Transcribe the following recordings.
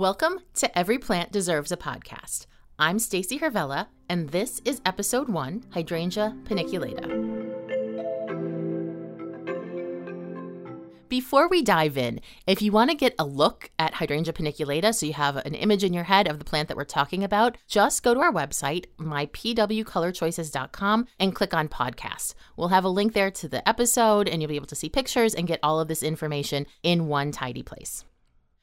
Welcome to Every Plant Deserves a Podcast. I'm Stacey Hirvela, and this is episode one Hydrangea paniculata. Before we dive in, if you want to get a look at Hydrangea paniculata so you have an image in your head of the plant that we're talking about, just go to our website, mypwcolorchoices.com, and click on podcasts. We'll have a link there to the episode, and you'll be able to see pictures and get all of this information in one tidy place.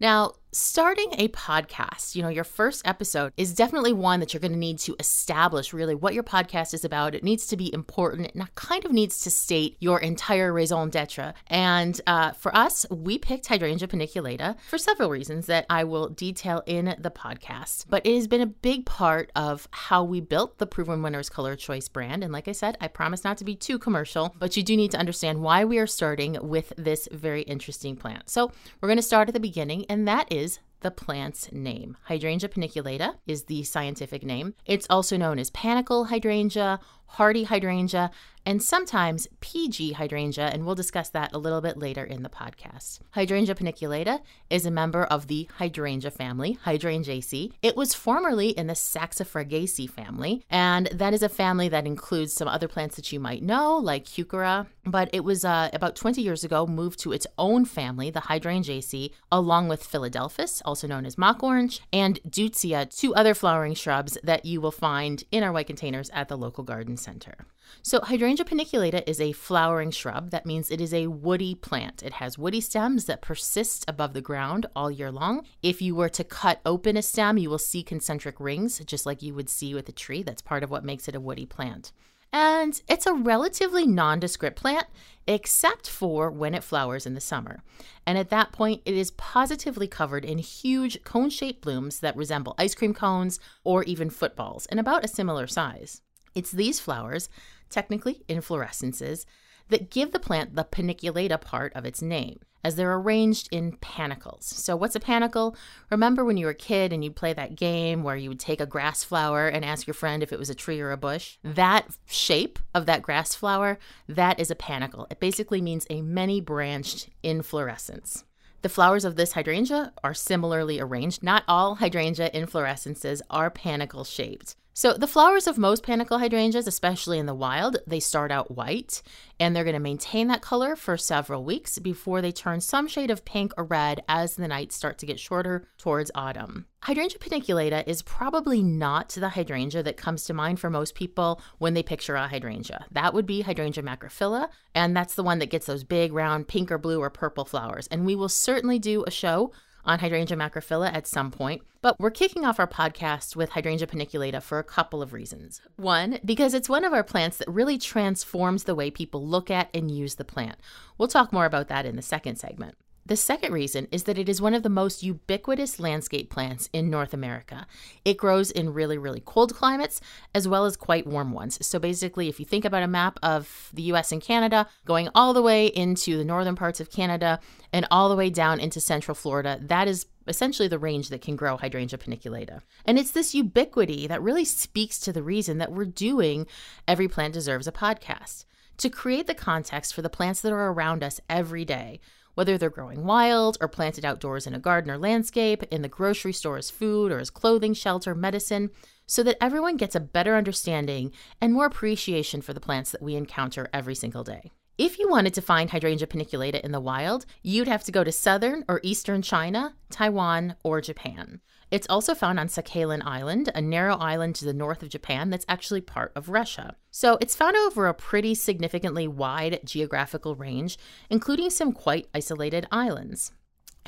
Now, starting a podcast, you know, your first episode is definitely one that you're going to need to establish really what your podcast is about. It needs to be important and it kind of needs to state your entire raison d'etre. And uh, for us, we picked Hydrangea paniculata for several reasons that I will detail in the podcast. But it has been a big part of how we built the Proven Winners Color Choice brand. And like I said, I promise not to be too commercial, but you do need to understand why we are starting with this very interesting plant. So we're going to start at the beginning, and that is the plant's name. Hydrangea paniculata is the scientific name. It's also known as panicle hydrangea, hardy hydrangea, and sometimes PG hydrangea, and we'll discuss that a little bit later in the podcast. Hydrangea paniculata is a member of the hydrangea family, Hydrangeaceae. It was formerly in the Saxifragaceae family, and that is a family that includes some other plants that you might know, like Heuchera, but it was uh, about 20 years ago moved to its own family, the Hydrangeaceae, along with Philadelphus, also known as mock orange, and Deutzia, two other flowering shrubs that you will find in our white containers at the local garden center. So, Hydrangea paniculata is a flowering shrub. That means it is a woody plant. It has woody stems that persist above the ground all year long. If you were to cut open a stem, you will see concentric rings, just like you would see with a tree. That's part of what makes it a woody plant. And it's a relatively nondescript plant, except for when it flowers in the summer. And at that point, it is positively covered in huge cone shaped blooms that resemble ice cream cones or even footballs, and about a similar size. It's these flowers, technically inflorescences, that give the plant the paniculata part of its name, as they're arranged in panicles. So, what's a panicle? Remember when you were a kid and you'd play that game where you would take a grass flower and ask your friend if it was a tree or a bush? That shape of that grass flower, that is a panicle. It basically means a many branched inflorescence. The flowers of this hydrangea are similarly arranged. Not all hydrangea inflorescences are panicle shaped. So, the flowers of most panicle hydrangeas, especially in the wild, they start out white and they're going to maintain that color for several weeks before they turn some shade of pink or red as the nights start to get shorter towards autumn. Hydrangea paniculata is probably not the hydrangea that comes to mind for most people when they picture a hydrangea. That would be Hydrangea macrophylla, and that's the one that gets those big round pink or blue or purple flowers. And we will certainly do a show on Hydrangea macrophylla at some point, but we're kicking off our podcast with Hydrangea paniculata for a couple of reasons. One, because it's one of our plants that really transforms the way people look at and use the plant. We'll talk more about that in the second segment. The second reason is that it is one of the most ubiquitous landscape plants in North America. It grows in really, really cold climates as well as quite warm ones. So basically, if you think about a map of the US and Canada, going all the way into the northern parts of Canada and all the way down into central Florida, that is essentially the range that can grow Hydrangea paniculata. And it's this ubiquity that really speaks to the reason that we're doing Every Plant Deserves a podcast to create the context for the plants that are around us every day whether they're growing wild or planted outdoors in a garden or landscape, in the grocery store as food or as clothing, shelter, medicine, so that everyone gets a better understanding and more appreciation for the plants that we encounter every single day. If you wanted to find Hydrangea paniculata in the wild, you'd have to go to southern or eastern China, Taiwan, or Japan. It's also found on Sakhalin Island, a narrow island to the north of Japan that's actually part of Russia. So it's found over a pretty significantly wide geographical range, including some quite isolated islands.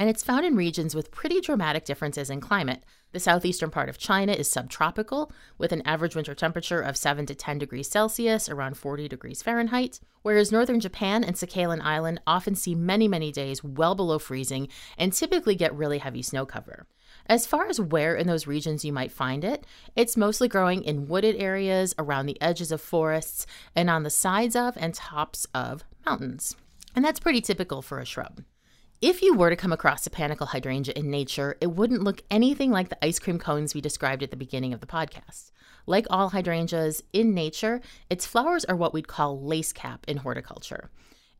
And it's found in regions with pretty dramatic differences in climate. The southeastern part of China is subtropical, with an average winter temperature of 7 to 10 degrees Celsius, around 40 degrees Fahrenheit, whereas northern Japan and Sakhalin Island often see many, many days well below freezing and typically get really heavy snow cover. As far as where in those regions you might find it, it's mostly growing in wooded areas, around the edges of forests, and on the sides of and tops of mountains. And that's pretty typical for a shrub. If you were to come across a panicle hydrangea in nature, it wouldn't look anything like the ice cream cones we described at the beginning of the podcast. Like all hydrangeas in nature, its flowers are what we'd call lace cap in horticulture.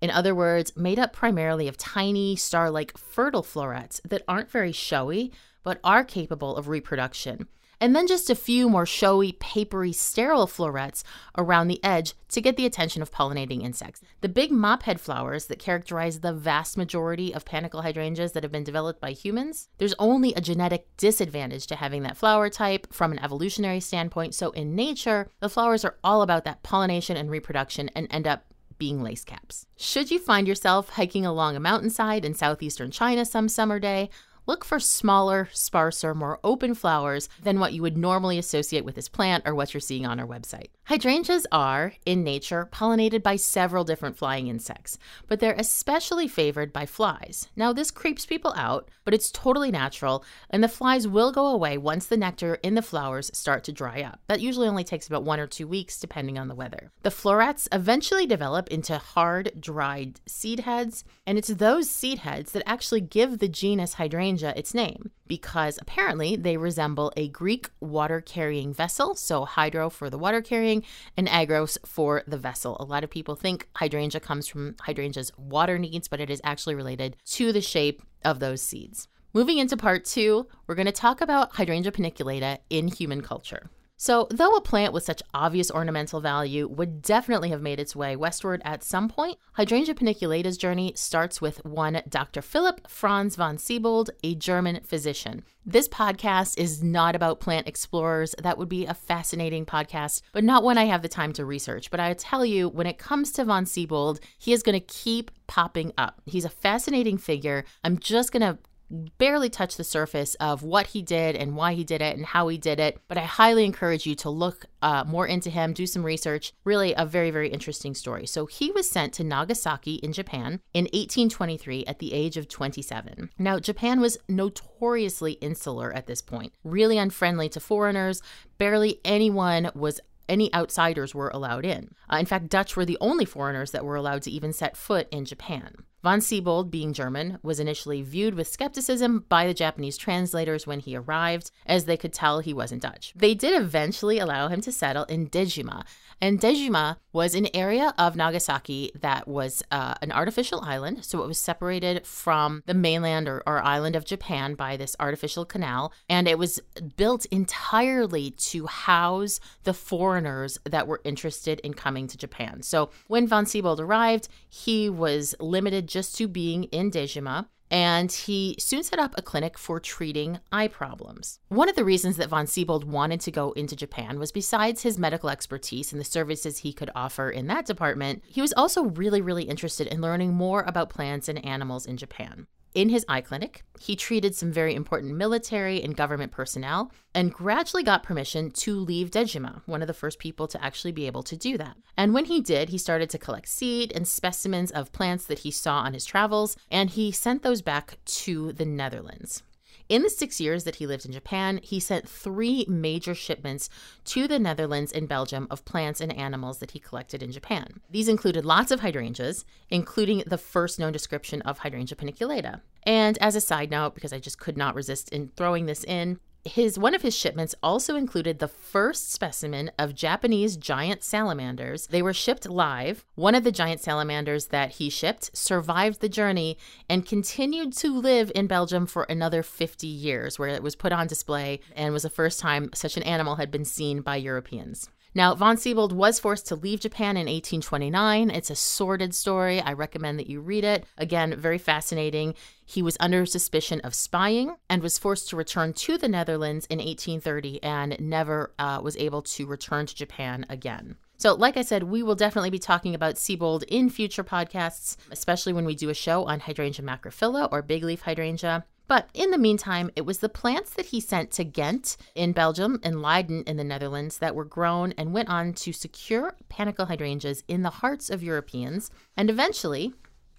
In other words, made up primarily of tiny, star like fertile florets that aren't very showy, but are capable of reproduction and then just a few more showy, papery, sterile florets around the edge to get the attention of pollinating insects. The big mophead flowers that characterize the vast majority of panicle hydrangeas that have been developed by humans, there's only a genetic disadvantage to having that flower type from an evolutionary standpoint. So in nature, the flowers are all about that pollination and reproduction and end up being lace caps. Should you find yourself hiking along a mountainside in southeastern China some summer day, look for smaller, sparser, more open flowers than what you would normally associate with this plant or what you're seeing on our website. Hydrangeas are, in nature, pollinated by several different flying insects, but they're especially favored by flies. Now, this creeps people out, but it's totally natural, and the flies will go away once the nectar in the flowers start to dry up. That usually only takes about one or two weeks, depending on the weather. The florets eventually develop into hard, dried seed heads, and it's those seed heads that actually give the genus Hydrangea its name, because apparently they resemble a Greek water carrying vessel, so hydro for the water carrying and agros for the vessel. A lot of people think hydrangea comes from hydrangea's water needs, but it is actually related to the shape of those seeds. Moving into part two, we're going to talk about hydrangea paniculata in human culture. So, though a plant with such obvious ornamental value would definitely have made its way westward at some point, Hydrangea paniculata's journey starts with one Dr. Philipp Franz von Siebold, a German physician. This podcast is not about plant explorers. That would be a fascinating podcast, but not one I have the time to research. But I tell you, when it comes to von Siebold, he is going to keep popping up. He's a fascinating figure. I'm just going to barely touch the surface of what he did and why he did it and how he did it. But I highly encourage you to look uh, more into him, do some research. Really, a very, very interesting story. So, he was sent to Nagasaki in Japan in 1823 at the age of 27. Now, Japan was notoriously insular at this point, really unfriendly to foreigners. Barely anyone was any outsiders were allowed in. Uh, in fact, Dutch were the only foreigners that were allowed to even set foot in Japan. Von Siebold, being German, was initially viewed with skepticism by the Japanese translators when he arrived, as they could tell he wasn't Dutch. They did eventually allow him to settle in Dejima, and Dejima was an area of Nagasaki that was uh, an artificial island. So it was separated from the mainland or, or island of Japan by this artificial canal. And it was built entirely to house the foreigners that were interested in coming to Japan. So when von Siebold arrived, he was limited just to being in Dejima and he soon set up a clinic for treating eye problems. One of the reasons that von Siebold wanted to go into Japan was besides his medical expertise and the services he could offer in that department, he was also really, really interested in learning more about plants and animals in Japan. In his eye clinic, he treated some very important military and government personnel and gradually got permission to leave Dejima, one of the first people to actually be able to do that. And when he did, he started to collect seed and specimens of plants that he saw on his travels, and he sent those back to the Netherlands. In the six years that he lived in Japan, he sent three major shipments to the Netherlands and Belgium of plants and animals that he collected in Japan. These included lots of hydrangeas, including the first known description of Hydrangea paniculata. And as a side note, because I just could not resist in throwing this in, his one of his shipments also included the first specimen of Japanese giant salamanders. They were shipped live. One of the giant salamanders that he shipped survived the journey and continued to live in Belgium for another 50 years, where it was put on display and was the first time such an animal had been seen by Europeans. Now, von Siebold was forced to leave Japan in 1829. It's a sordid story. I recommend that you read it. Again, very fascinating. He was under suspicion of spying and was forced to return to the Netherlands in 1830 and never uh, was able to return to Japan again. So, like I said, we will definitely be talking about Siebold in future podcasts, especially when we do a show on Hydrangea macrophylla or big leaf hydrangea. But in the meantime, it was the plants that he sent to Ghent in Belgium and Leiden in the Netherlands that were grown and went on to secure panicle hydrangeas in the hearts of Europeans and eventually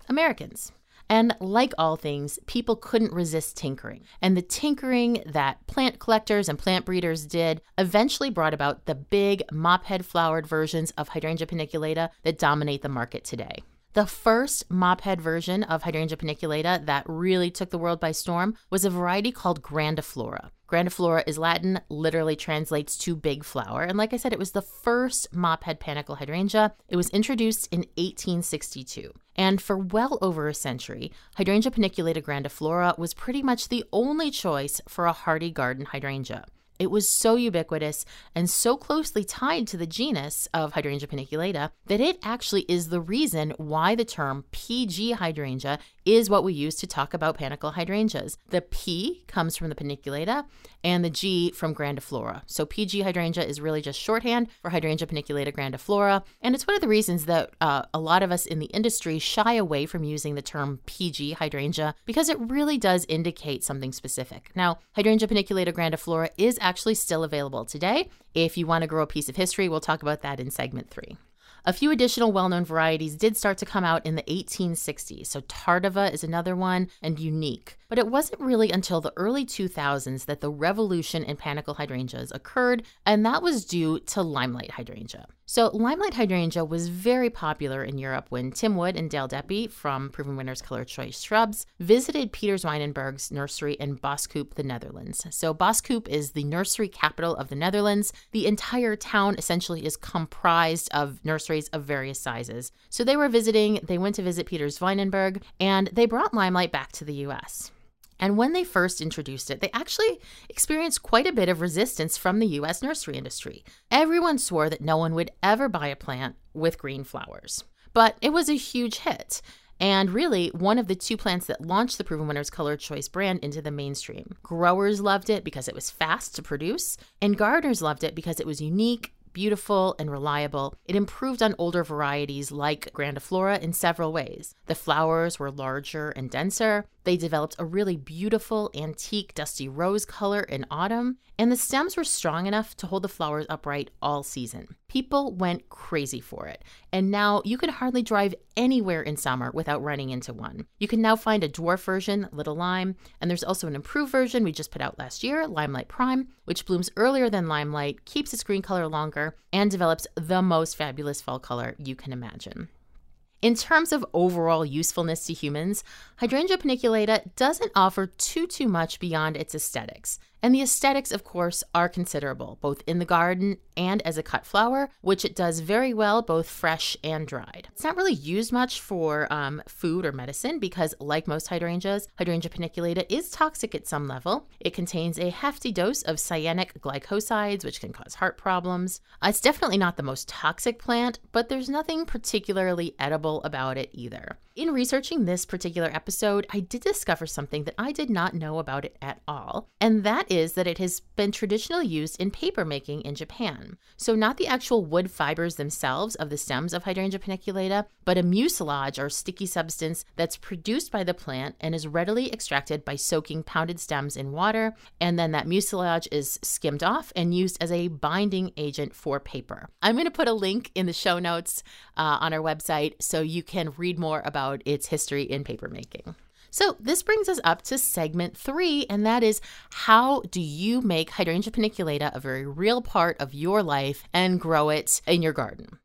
Americans. And like all things, people couldn't resist tinkering. And the tinkering that plant collectors and plant breeders did eventually brought about the big mophead flowered versions of Hydrangea paniculata that dominate the market today. The first mophead version of Hydrangea paniculata that really took the world by storm was a variety called Grandiflora. Grandiflora is Latin, literally translates to big flower. And like I said, it was the first mophead panicle hydrangea. It was introduced in 1862. And for well over a century, Hydrangea paniculata grandiflora was pretty much the only choice for a hardy garden hydrangea. It was so ubiquitous and so closely tied to the genus of Hydrangea paniculata that it actually is the reason why the term PG hydrangea is what we use to talk about panicle hydrangeas. The P comes from the paniculata and the G from grandiflora. So PG hydrangea is really just shorthand for Hydrangea paniculata grandiflora, and it's one of the reasons that uh, a lot of us in the industry shy away from using the term PG hydrangea because it really does indicate something specific. Now, Hydrangea paniculata grandiflora is actually still available today. If you want to grow a piece of history, we'll talk about that in segment three. A few additional well known varieties did start to come out in the 1860s. So Tardiva is another one, and Unique. But it wasn't really until the early 2000s that the revolution in panicle hydrangeas occurred, and that was due to limelight hydrangea. So, limelight hydrangea was very popular in Europe when Tim Wood and Dale Deppe from Proven Winners Color Choice Shrubs visited Pieter Zwijnenburg's nursery in Boskoop, the Netherlands. So, Boskoop is the nursery capital of the Netherlands. The entire town essentially is comprised of nurseries of various sizes. So, they were visiting, they went to visit Pieter Zwijnenburg, and they brought limelight back to the US. And when they first introduced it, they actually experienced quite a bit of resistance from the US nursery industry. Everyone swore that no one would ever buy a plant with green flowers. But it was a huge hit. And really, one of the two plants that launched the Proven Winners Color Choice brand into the mainstream. Growers loved it because it was fast to produce, and gardeners loved it because it was unique, beautiful and reliable. It improved on older varieties like grandiflora in several ways. The flowers were larger and denser. They developed a really beautiful antique dusty rose color in autumn, and the stems were strong enough to hold the flowers upright all season. People went crazy for it, and now you can hardly drive anywhere in summer without running into one. You can now find a dwarf version, Little Lime, and there's also an improved version we just put out last year, Limelight Prime, which blooms earlier than Limelight, keeps its green color longer, and develops the most fabulous fall color you can imagine. In terms of overall usefulness to humans, Hydrangea paniculata doesn't offer too too much beyond its aesthetics. And the aesthetics, of course, are considerable, both in the garden and as a cut flower, which it does very well both fresh and dried. It's not really used much for um, food or medicine because, like most hydrangeas, Hydrangea paniculata is toxic at some level. It contains a hefty dose of cyanic glycosides, which can cause heart problems. Uh, it's definitely not the most toxic plant, but there's nothing particularly edible about it either. In researching this particular episode, I did discover something that I did not know about it at all, and that is that it has been traditionally used in paper making in Japan. So, not the actual wood fibers themselves of the stems of Hydrangea paniculata, but a mucilage or sticky substance that's produced by the plant and is readily extracted by soaking pounded stems in water, and then that mucilage is skimmed off and used as a binding agent for paper. I'm going to put a link in the show notes uh, on our website so you can read more about its history in papermaking. So, this brings us up to segment three, and that is how do you make hydrangea paniculata a very real part of your life and grow it in your garden?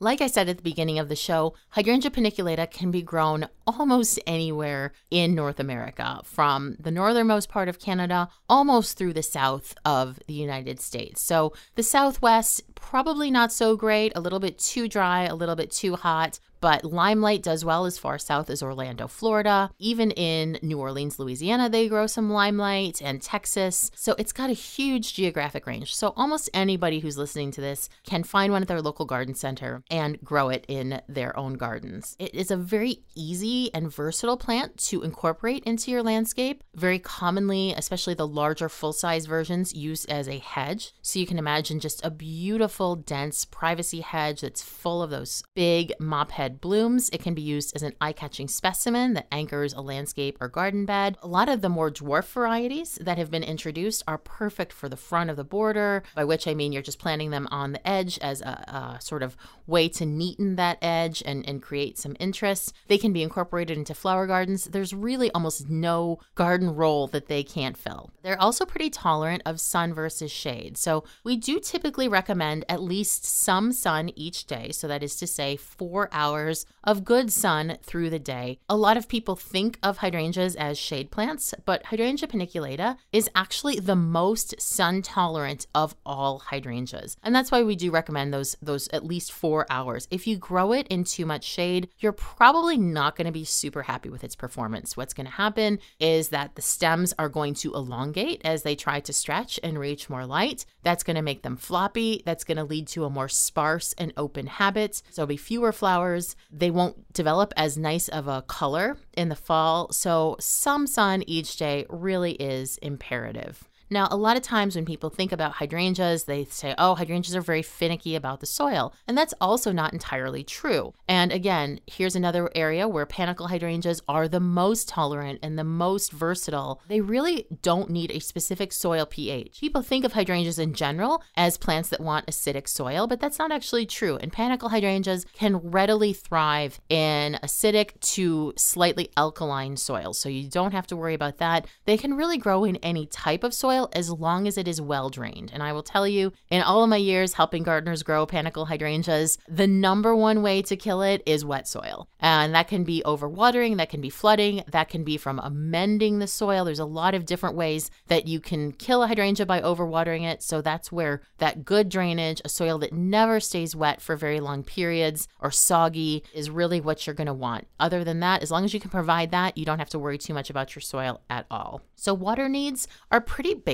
Like I said at the beginning of the show, hydrangea paniculata can be grown almost anywhere in North America, from the northernmost part of Canada almost through the south of the United States. So, the southwest, probably not so great, a little bit too dry, a little bit too hot, but limelight does well as far south as Orlando, Florida. Even in New Orleans, Louisiana, they grow some limelight and Texas. So it's got a huge geographic range. So almost anybody who's listening to this can find one at their local garden center and grow it in their own gardens. It is a very easy and versatile plant to incorporate into your landscape. Very commonly, especially the larger full size versions, used as a hedge. So you can imagine just a beautiful, dense privacy hedge that's full of those big mop head blooms. It can be used as an eye catching specimen that anchors a landscape or garden bed. A lot of the more dwarf varieties that have been introduced are perfect for the front of the border, by which I mean you're just planting them on the edge as a, a sort of way to neaten that edge and, and create some interest. They can be incorporated into flower gardens. There's really almost no garden role that they can't fill. They're also pretty tolerant of sun versus shade. So we do typically recommend at least some sun each day. So that is to say, four hours hours of good sun through the day. A lot of people think of hydrangeas as shade plants, but Hydrangea paniculata is actually the most sun tolerant of all hydrangeas. And that's why we do recommend those those at least 4 hours. If you grow it in too much shade, you're probably not going to be super happy with its performance. What's going to happen is that the stems are going to elongate as they try to stretch and reach more light. That's going to make them floppy. That's going to lead to a more sparse and open habit. So, there'll be fewer flowers. They won't develop as nice of a color in the fall. So, some sun each day really is imperative. Now, a lot of times when people think about hydrangeas, they say, oh, hydrangeas are very finicky about the soil. And that's also not entirely true. And again, here's another area where panicle hydrangeas are the most tolerant and the most versatile. They really don't need a specific soil pH. People think of hydrangeas in general as plants that want acidic soil, but that's not actually true. And panicle hydrangeas can readily thrive in acidic to slightly alkaline soil. So you don't have to worry about that. They can really grow in any type of soil soil as long as it is well drained. And I will tell you, in all of my years helping gardeners grow panicle hydrangeas, the number one way to kill it is wet soil. And that can be overwatering, that can be flooding, that can be from amending the soil. There's a lot of different ways that you can kill a hydrangea by overwatering it. So that's where that good drainage, a soil that never stays wet for very long periods or soggy, is really what you're going to want. Other than that, as long as you can provide that, you don't have to worry too much about your soil at all. So, water needs are pretty basic,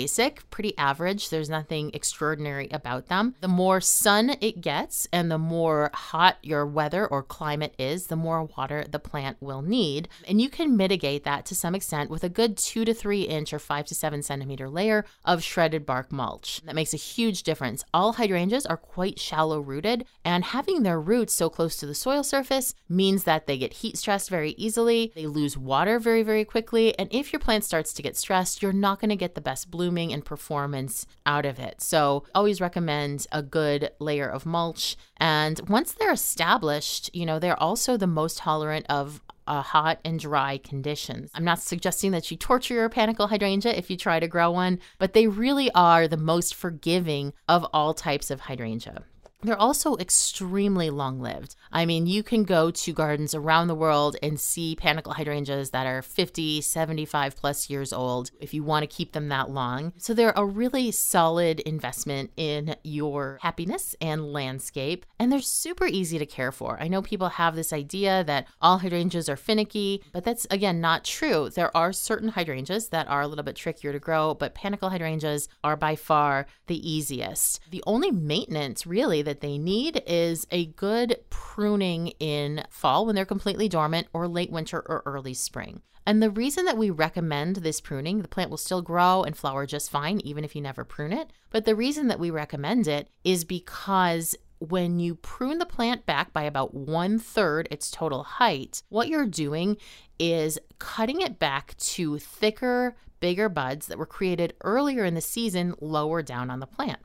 pretty average. There's nothing extraordinary about them. The more sun it gets and the more hot your weather or climate is, the more water the plant will need. And you can mitigate that to some extent with a good two to three inch or five to seven centimeter layer of shredded bark mulch. That makes a huge difference. All hydrangeas are quite shallow rooted, and having their roots so close to the soil surface means that they get heat stressed very easily, they lose water very, very quickly, and if your plant starts to get stressed, you're not going to get the best blooming and performance out of it. So, always recommend a good layer of mulch. And once they're established, you know, they're also the most tolerant of uh, hot and dry conditions. I'm not suggesting that you torture your panicle hydrangea if you try to grow one, but they really are the most forgiving of all types of hydrangea. They're also extremely long lived. I mean, you can go to gardens around the world and see panicle hydrangeas that are 50, 75 plus years old if you want to keep them that long. So they're a really solid investment in your happiness and landscape. And they're super easy to care for. I know people have this idea that all hydrangeas are finicky, but that's again not true. There are certain hydrangeas that are a little bit trickier to grow, but panicle hydrangeas are by far the easiest. The only maintenance really that they need is a good pruning in fall when they're completely dormant or late winter or early spring. And the reason that we recommend this pruning, the plant will still grow and flower just fine, even if you never prune it. But the reason that we recommend it is because when you prune the plant back by about one third its total height, what you're doing is cutting it back to thicker, bigger buds that were created earlier in the season lower down on the plant.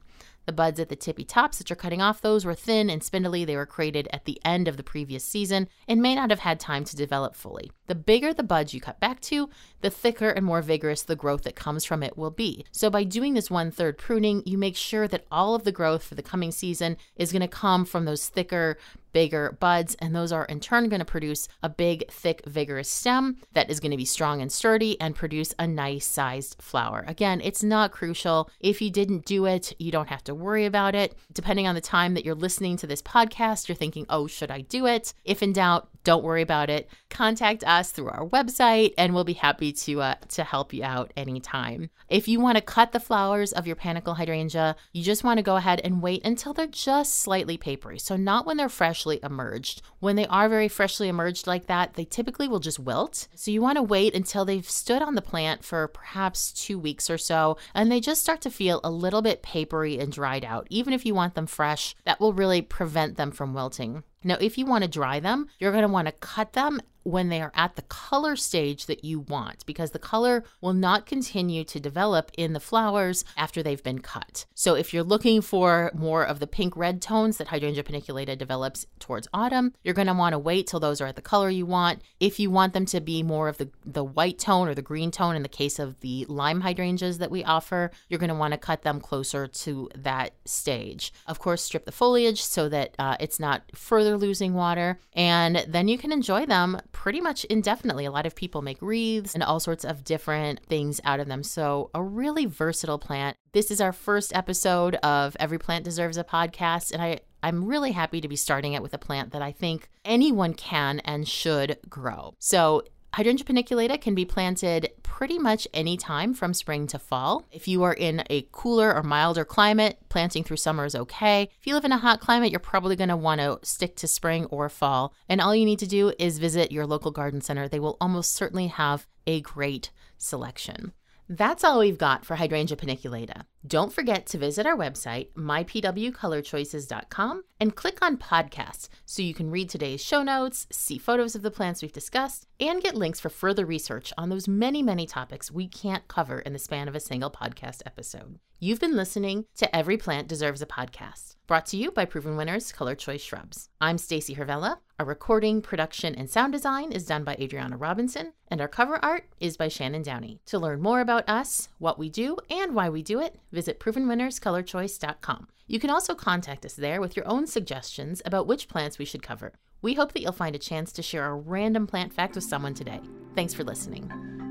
The buds at the tippy tops that you're cutting off, those were thin and spindly. They were created at the end of the previous season and may not have had time to develop fully. The bigger the buds you cut back to, the thicker and more vigorous the growth that comes from it will be. So, by doing this one third pruning, you make sure that all of the growth for the coming season is going to come from those thicker, bigger buds, and those are in turn going to produce a big, thick, vigorous stem that is going to be strong and sturdy and produce a nice sized flower. Again, it's not crucial. If you didn't do it, you don't have to worry about it. Depending on the time that you're listening to this podcast, you're thinking, oh, should I do it? If in doubt, don't worry about it. Contact us through our website and we'll be happy to uh, to help you out anytime. If you want to cut the flowers of your panicle hydrangea, you just want to go ahead and wait until they're just slightly papery. So not when they're freshly emerged. When they are very freshly emerged like that, they typically will just wilt. So you want to wait until they've stood on the plant for perhaps 2 weeks or so and they just start to feel a little bit papery and dried out. Even if you want them fresh, that will really prevent them from wilting. Now, if you want to dry them, you're going to want to cut them when they are at the color stage that you want because the color will not continue to develop in the flowers after they've been cut. So if you're looking for more of the pink red tones that Hydrangea paniculata develops towards autumn, you're going to want to wait till those are at the color you want. If you want them to be more of the, the white tone or the green tone in the case of the lime hydrangeas that we offer, you're going to want to cut them closer to that stage. Of course, strip the foliage so that uh, it's not further losing water, and then you can enjoy them pretty much indefinitely. A lot of people make wreaths and all sorts of different things out of them. So, a really versatile plant. This is our first episode of Every Plant Deserves a Podcast, and I I'm really happy to be starting it with a plant that I think anyone can and should grow. So, Hydrangea paniculata can be planted pretty much any time from spring to fall. If you are in a cooler or milder climate, planting through summer is okay. If you live in a hot climate, you're probably going to want to stick to spring or fall. And all you need to do is visit your local garden center. They will almost certainly have a great selection. That's all we've got for Hydrangea paniculata. Don't forget to visit our website, mypwcolorchoices.com, and click on podcasts so you can read today's show notes, see photos of the plants we've discussed, and get links for further research on those many, many topics we can't cover in the span of a single podcast episode. You've been listening to Every Plant Deserves a Podcast, brought to you by Proven Winners Color Choice Shrubs. I'm Stacey Hirvela. Our recording, production, and sound design is done by Adriana Robinson, and our cover art is by Shannon Downey. To learn more about us, what we do, and why we do it, visit provenwinnerscolorchoice.com. You can also contact us there with your own suggestions about which plants we should cover. We hope that you'll find a chance to share a random plant fact with someone today. Thanks for listening.